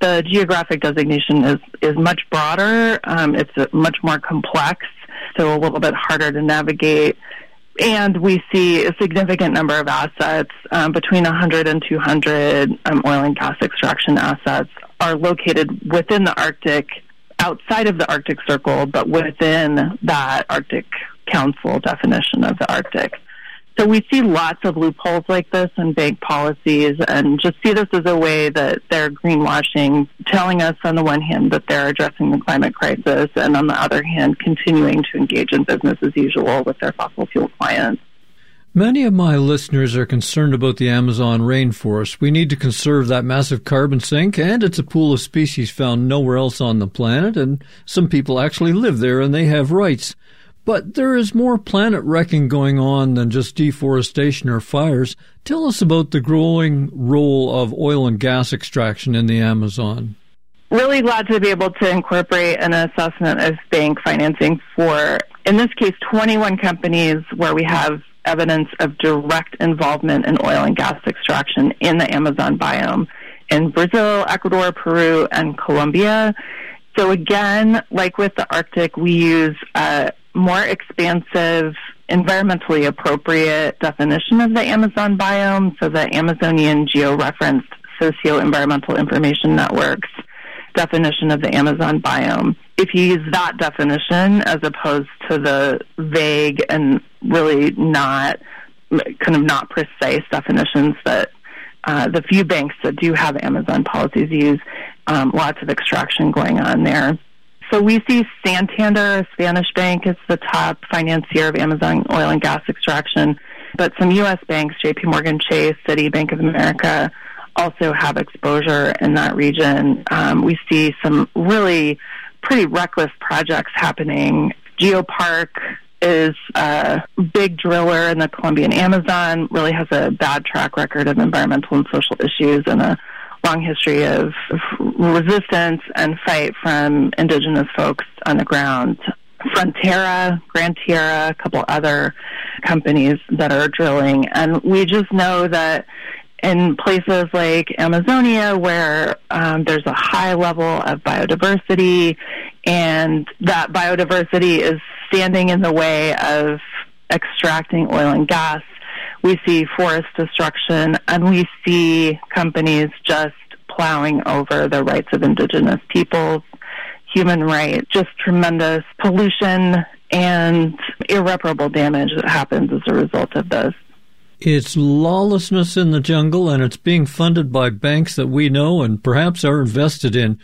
the geographic designation is, is much broader. Um, it's much more complex, so a little bit harder to navigate and we see a significant number of assets, um, between 100 and 200 um, oil and gas extraction assets, are located within the Arctic, outside of the Arctic Circle, but within that Arctic Council definition of the Arctic. So we see lots of loopholes like this in bank policies and just see this as a way that they're greenwashing, telling us on the one hand that they're addressing the climate crisis and on the other hand continuing to engage in business as usual with their fossil fuel clients. Many of my listeners are concerned about the Amazon rainforest. We need to conserve that massive carbon sink, and it's a pool of species found nowhere else on the planet, and some people actually live there and they have rights. But there is more planet wrecking going on than just deforestation or fires. Tell us about the growing role of oil and gas extraction in the Amazon. Really glad to be able to incorporate an assessment of bank financing for, in this case, 21 companies where we have evidence of direct involvement in oil and gas extraction in the Amazon biome in Brazil, Ecuador, Peru, and Colombia. So again, like with the Arctic, we use a more expansive, environmentally appropriate definition of the Amazon biome. So the Amazonian georeferenced socio-environmental information networks definition of the Amazon biome. If you use that definition as opposed to the vague and really not kind of not precise definitions that uh, the few banks that do have Amazon policies use. Um, lots of extraction going on there. So we see Santander, a Spanish bank, is the top financier of Amazon oil and gas extraction. But some U.S. banks, J.P. Morgan Chase, Citi, Bank of America, also have exposure in that region. Um, we see some really pretty reckless projects happening. Geopark is a big driller in the Colombian Amazon, really has a bad track record of environmental and social issues and a long history of, resistance and fight from indigenous folks on the ground. Frontera, Gran Tierra, a couple other companies that are drilling. And we just know that in places like Amazonia, where um, there's a high level of biodiversity, and that biodiversity is standing in the way of extracting oil and gas, we see forest destruction, and we see companies just plowing over the rights of indigenous peoples, human rights, just tremendous pollution and irreparable damage that happens as a result of this. It's lawlessness in the jungle, and it's being funded by banks that we know and perhaps are invested in.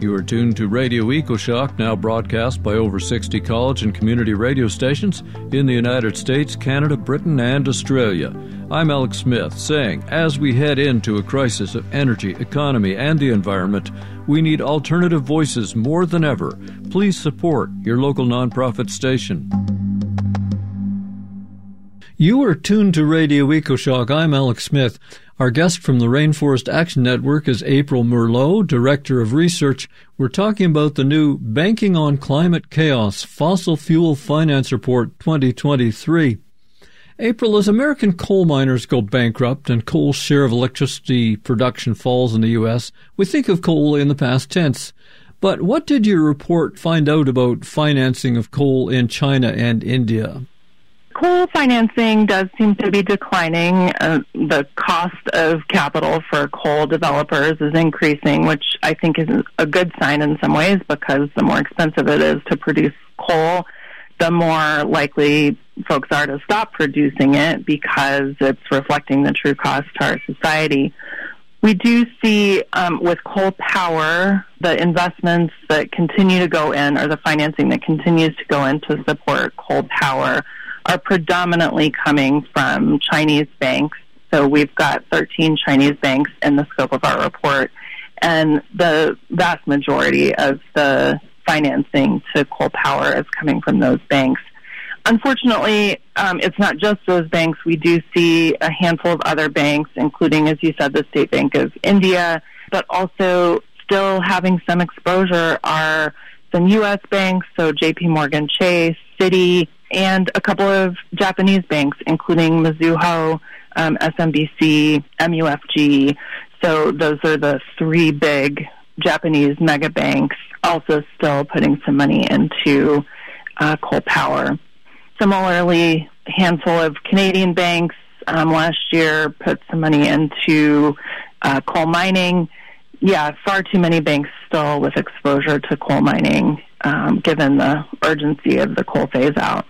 You are tuned to Radio EcoShock, now broadcast by over 60 college and community radio stations in the United States, Canada, Britain, and Australia. I'm Alex Smith, saying, as we head into a crisis of energy, economy, and the environment, we need alternative voices more than ever. Please support your local nonprofit station. You are tuned to Radio EcoShock. I'm Alex Smith. Our guest from the Rainforest Action Network is April Merleaux, Director of Research. We're talking about the new Banking on Climate Chaos Fossil Fuel Finance Report 2023. April, as American coal miners go bankrupt and coal's share of electricity production falls in the U.S., we think of coal in the past tense. But what did your report find out about financing of coal in China and India? Coal financing does seem to be declining. Uh, the cost of capital for coal developers is increasing, which I think is a good sign in some ways because the more expensive it is to produce coal, the more likely folks are to stop producing it because it's reflecting the true cost to our society. We do see um, with coal power the investments that continue to go in, or the financing that continues to go in to support coal power are predominantly coming from Chinese banks. So we've got 13 Chinese banks in the scope of our report, and the vast majority of the financing to coal power is coming from those banks. Unfortunately, um, it's not just those banks. We do see a handful of other banks, including, as you said, the State Bank of India, but also still having some exposure are some U.S. banks, so J.P. Morgan Chase, Citi, and a couple of Japanese banks, including Mizuho, um, SMBC, MUFG. So those are the three big Japanese mega banks, also still putting some money into uh, coal power. Similarly, a handful of Canadian banks um, last year put some money into uh, coal mining. Yeah, far too many banks still with exposure to coal mining, um, given the urgency of the coal phase out.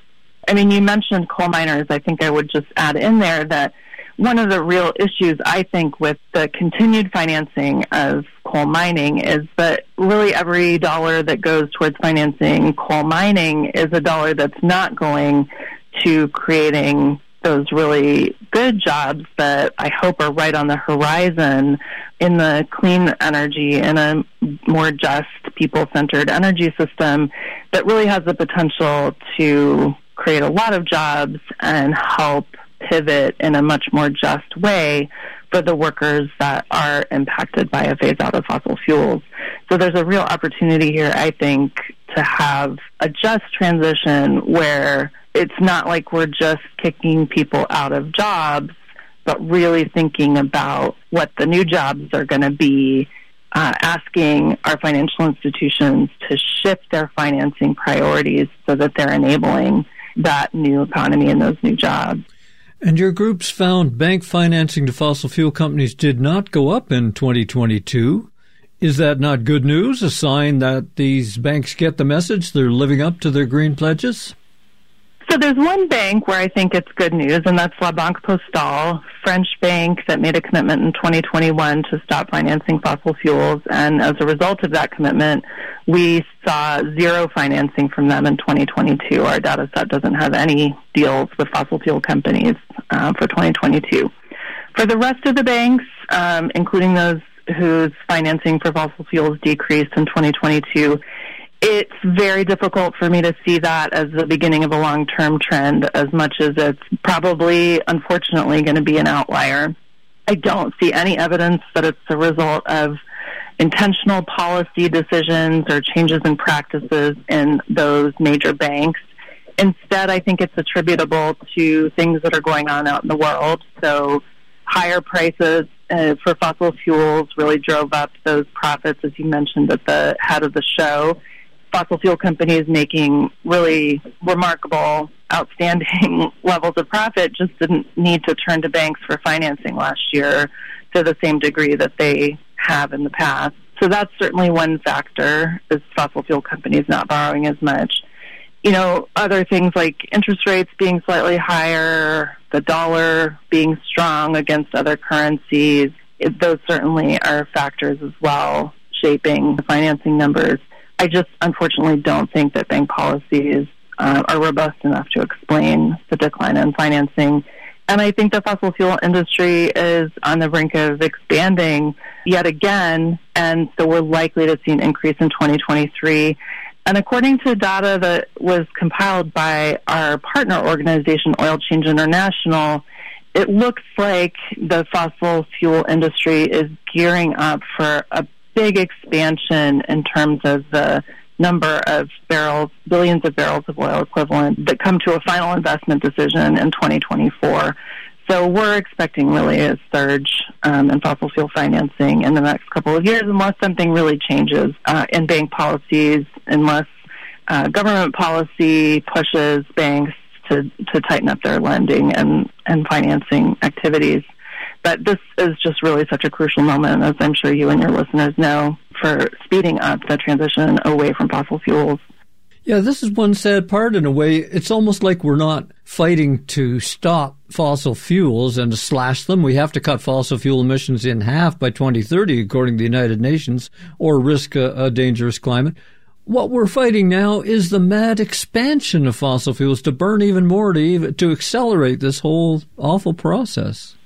I mean, you mentioned coal miners. I think I would just add in there that one of the real issues I think with the continued financing of coal mining is that really every dollar that goes towards financing coal mining is a dollar that's not going to creating those really good jobs that I hope are right on the horizon in the clean energy in a more just people centered energy system that really has the potential to create a lot of jobs and help pivot in a much more just way for the workers that are impacted by a phase out of fossil fuels. So there's a real opportunity here, I think, to have a just transition where it's not like we're just kicking people out of jobs, but really thinking about what the new jobs are going to be, uh, asking our financial institutions to shift their financing priorities so that they're enabling that new economy and those new jobs. And your groups found bank financing to fossil fuel companies did not go up in 2022. Is that not good news? A sign that these banks get the message they're living up to their green pledges? So there's one bank where I think it's good news, and that's La Banque Postale, French bank that made a commitment in 2021 to stop financing fossil fuels. And as a result of that commitment, we saw zero financing from them in 2022. Our data set doesn't have any deals with fossil fuel companies uh, for 2022. For the rest of the banks, um, including those whose financing for fossil fuels decreased in 2022, it's very difficult for me to see that as the beginning of a long term trend as much as it's probably, unfortunately, going to be an outlier. I don't see any evidence that it's the result of intentional policy decisions or changes in practices in those major banks. Instead, I think it's attributable to things that are going on out in the world. So, higher prices uh, for fossil fuels really drove up those profits, as you mentioned at the head of the show fossil fuel companies making really remarkable, outstanding levels of profit just didn't need to turn to banks for financing last year to the same degree that they have in the past. So that's certainly one factor is fossil fuel companies not borrowing as much. You know, other things like interest rates being slightly higher, the dollar being strong against other currencies, those certainly are factors as well shaping the financing numbers. I just unfortunately don't think that bank policies uh, are robust enough to explain the decline in financing. And I think the fossil fuel industry is on the brink of expanding yet again, and so we're likely to see an increase in 2023. And according to data that was compiled by our partner organization, Oil Change International, it looks like the fossil fuel industry is gearing up for a big expansion in terms of the number of barrels, billions of barrels of oil equivalent that come to a final investment decision in 2024. So we're expecting really a surge um, in fossil fuel financing in the next couple of years, unless something really changes uh, in bank policies, unless uh, government policy pushes banks to, to tighten up their lending and, and financing activities. But this is just really such a crucial moment, as I'm sure you and your listeners know, for speeding up the transition away from fossil fuels. Yeah, this is one sad part in a way. It's almost like we're not fighting to stop fossil fuels and to slash them. We have to cut fossil fuel emissions in half by 2030, according to the United Nations, or risk a, a dangerous climate. What we're fighting now is the mad expansion of fossil fuels to burn even more to even, to accelerate this whole awful process.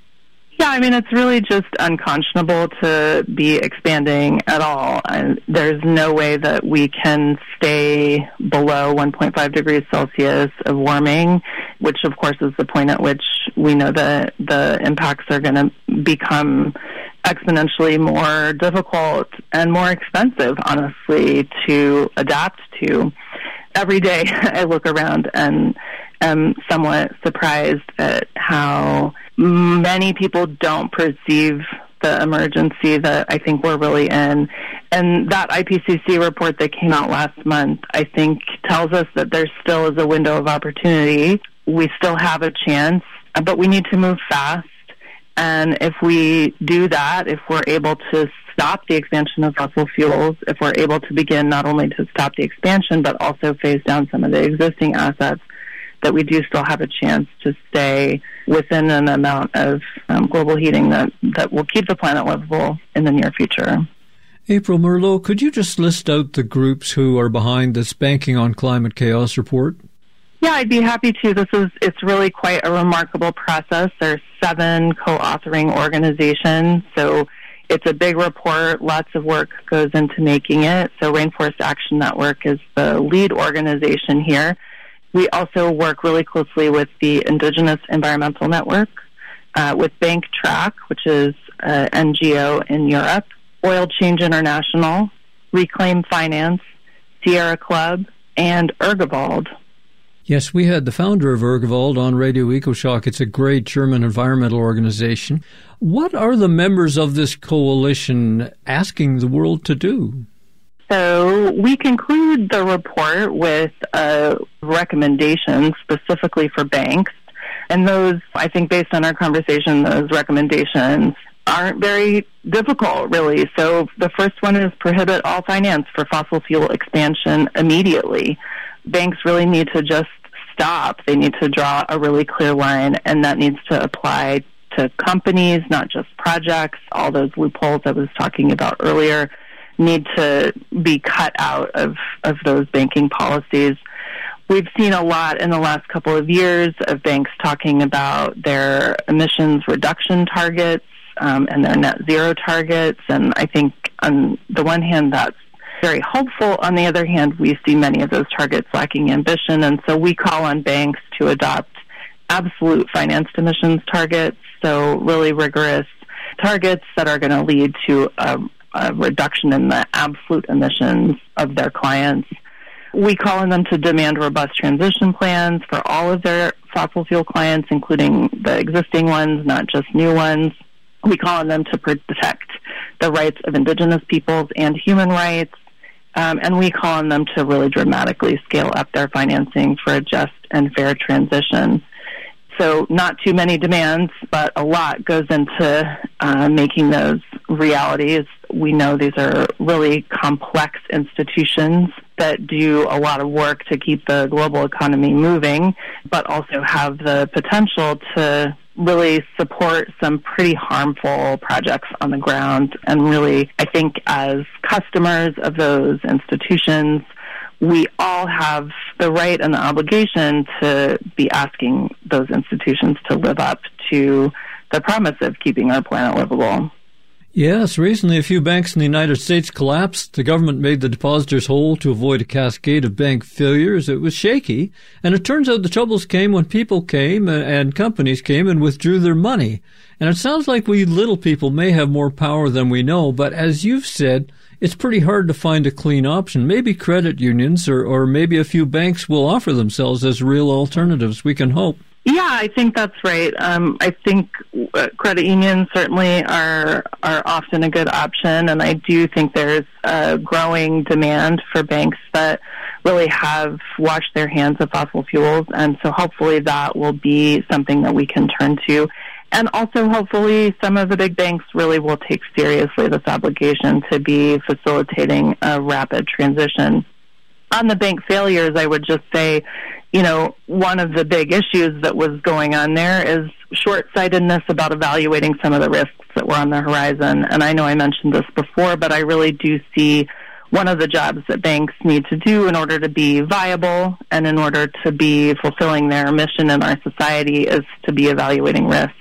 Yeah, I mean, it's really just unconscionable to be expanding at all. And there's no way that we can stay below 1.5 degrees Celsius of warming, which, of course, is the point at which we know that the impacts are going to become exponentially more difficult and more expensive, honestly, to adapt to. Every day I look around and am somewhat surprised at how many people don't perceive the emergency that I think we're really in. And that IPCC report that came out last month, I think, tells us that there still is a window of opportunity. We still have a chance, but we need to move fast. And if we do that, if we're able to stop the expansion of fossil fuels, if we're able to begin not only to stop the expansion, but also phase down some of the existing assets, that we do still have a chance to stay within an amount of um, global heating that, that will keep the planet livable in the near future. April Merleaux, could you just list out the groups who are behind this Banking on Climate Chaos report? Yeah, I'd be happy to. This is it's really quite a remarkable process. There's seven co-authoring organizations, so it's a big report. Lots of work goes into making it. So Rainforest Action Network is the lead organization here. We also work really closely with the Indigenous Environmental Network, uh, with Bank Track, which is an NGO in Europe, Oil Change International, Reclaim Finance, Sierra Club, and Urgewald. Yes, we had the founder of Urgewald on Radio EcoShock. It's a great German environmental organization. What are the members of this coalition asking the world to do? So we conclude the report with a recommendation specifically for banks. And those, I think, based on our conversation, those recommendations aren't very difficult, really. So the first one is prohibit all finance for fossil fuel expansion immediately. Banks really need to just stop. They need to draw a really clear line, and that needs to apply to companies, not just projects. All those loopholes I was talking about earlier need to be cut out of, of those banking policies. We've seen a lot in the last couple of years of banks talking about their emissions reduction targets um, and their net zero targets. And I think on the one hand, that's very helpful. On the other hand, we see many of those targets lacking ambition. And so we call on banks to adopt absolute financed emissions targets, so really rigorous targets that are going to lead to a, a reduction in the absolute emissions of their clients. We call on them to demand robust transition plans for all of their fossil fuel clients, including the existing ones, not just new ones. We call on them to protect the rights of indigenous peoples and human rights. Um, and we call on them to really dramatically scale up their financing for a just and fair transition. So, not too many demands, but a lot goes into uh, making those realities. We know these are really complex institutions that do a lot of work to keep the global economy moving, but also have the potential to really support some pretty harmful projects on the ground. And really, I think as customers of those institutions, we all have the right and the obligation to be asking those institutions to live up to the promise of keeping our planet livable. Yes, recently a few banks in the United States collapsed. The government made the depositors whole to avoid a cascade of bank failures. It was shaky, and it turns out the troubles came when people came uh, and companies came and withdrew their money. And it sounds like we little people may have more power than we know, but as you've said, it's pretty hard to find a clean option. Maybe credit unions or, or maybe a few banks will offer themselves as real alternatives. We can hope. Yeah, I think that's right. Um, I think uh, credit unions certainly are are often a good option, and I do think there's a growing demand for banks that really have washed their hands of fossil fuels, and so hopefully that will be something that we can turn to. And also, hopefully, some of the big banks really will take seriously this obligation to be facilitating a rapid transition. On the bank failures, I would just say you know, one of the big issues that was going on there is short sightedness about evaluating some of the risks that were on the horizon. And I know I mentioned this before, but I really do see one of the jobs that banks need to do in order to be viable and in order to be fulfilling their mission in our society is to be evaluating risks.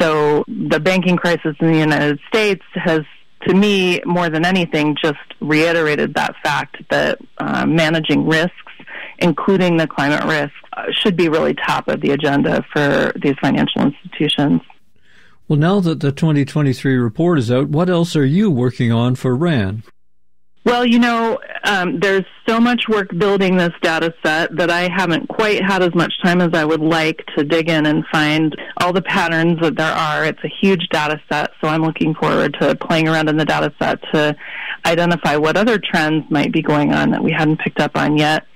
So the banking crisis in the United States has to me, more than anything, just reiterated that fact that uh, managing risks including the climate risk, uh, should be really top of the agenda for these financial institutions. Well, now that the 2023 report is out, what else are you working on for RAN? Well, you know, um, there's so much work building this data set that I haven't quite had as much time as I would like to dig in and find all the patterns that there are. It's a huge data set, so I'm looking forward to playing around in the data set to identify what other trends might be going on that we hadn't picked up on yet.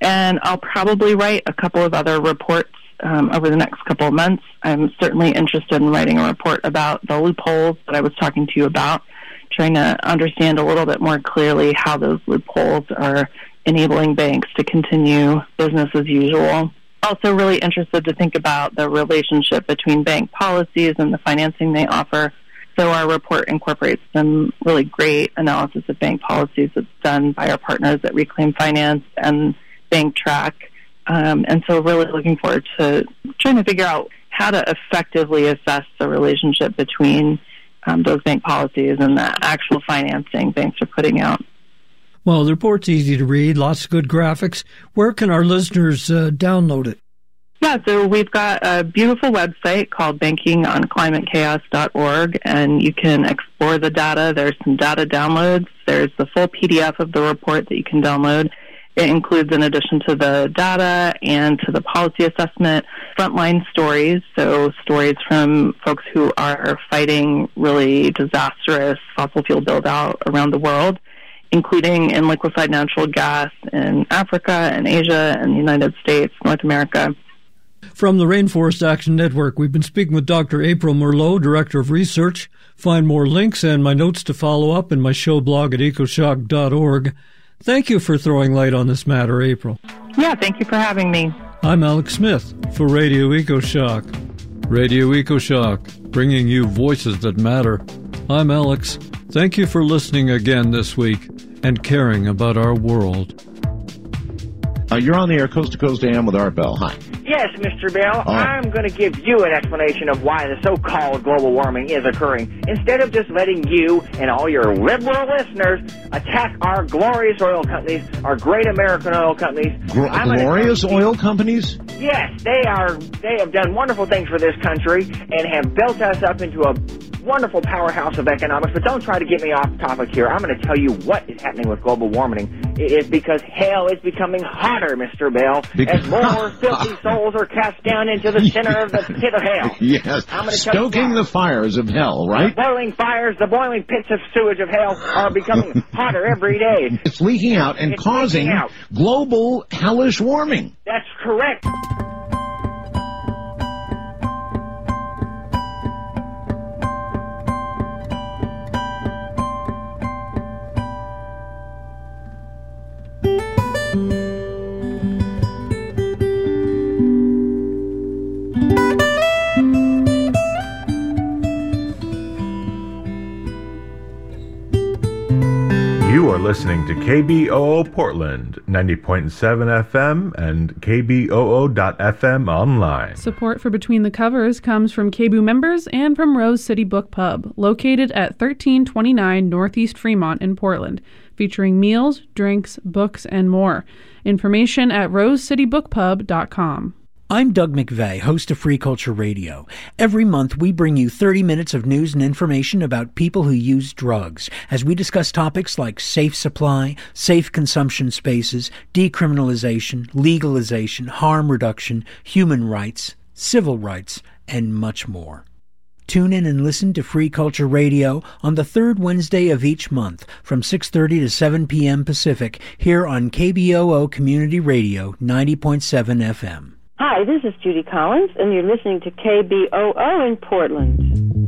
And I'll probably write a couple of other reports um, over the next couple of months. I'm certainly interested in writing a report about the loopholes that I was talking to you about, trying to understand a little bit more clearly how those loopholes are enabling banks to continue business as usual. Also, really interested to think about the relationship between bank policies and the financing they offer. So, our report incorporates some really great analysis of bank policies that's done by our partners at Reclaim Finance and bank track. Um, and so really looking forward to trying to figure out how to effectively assess the relationship between um, those bank policies and the actual financing banks are putting out. Well, the report's easy to read, lots of good graphics. Where can our listeners uh, download it? Yeah, so we've got a beautiful website called bankingonclimatechaos.org, and you can explore the data. There's some data downloads. There's the full PDF of the report that you can download. It includes, in addition to the data and to the policy assessment, frontline stories. So, stories from folks who are fighting really disastrous fossil fuel build out around the world, including in liquefied natural gas in Africa and Asia and the United States, North America. From the Rainforest Action Network, we've been speaking with Dr. April Merleaux, Director of Research. Find more links and my notes to follow up in my show blog at ecoshock.org. Thank you for throwing light on this matter, April. Yeah, thank you for having me. I'm Alex Smith for Radio EcoShock. Radio EcoShock, bringing you voices that matter. I'm Alex. Thank you for listening again this week and caring about our world. Uh, you're on the air, coast to coast AM with Art Bell. Hi. Yes, Mr. Bell. I'm going to give you an explanation of why the so-called global warming is occurring. Instead of just letting you and all your liberal listeners attack our glorious oil companies, our great American oil companies. Gr- glorious oil companies? Yes, they are. They have done wonderful things for this country and have built us up into a wonderful powerhouse of economics, but don't try to get me off topic here. I'm going to tell you what is happening with global warming. Is because hell is becoming hotter, Mr. Bell, Because- as more filthy souls are cast down into the center of the pit of hell. Yes. Stoking the fires of hell, right? The boiling fires, the boiling pits of sewage of hell are becoming hotter every day. It's leaking out and It's causing out. global hellish warming. That's correct. You are listening to KBOO Portland, 90.7 FM and KBOO.FM online. Support for Between the Covers comes from KBOO members and from Rose City Book Pub, located at 1329 Northeast Fremont in Portland, featuring meals, drinks, books, and more. Information at rosecitybookpub.com. I'm Doug McVay, host of Free Culture Radio. Every month we bring you 30 minutes of news and information about people who use drugs as we discuss topics like safe supply, safe consumption spaces, decriminalization, legalization, harm reduction, human rights, civil rights, and much more. Tune in and listen to Free Culture Radio on the third Wednesday of each month from 6:30 to 7 p.m. Pacific here on KBOO Community Radio 90.7 FM. Hi, this is Judy Collins, and you're listening to KBOO in Portland.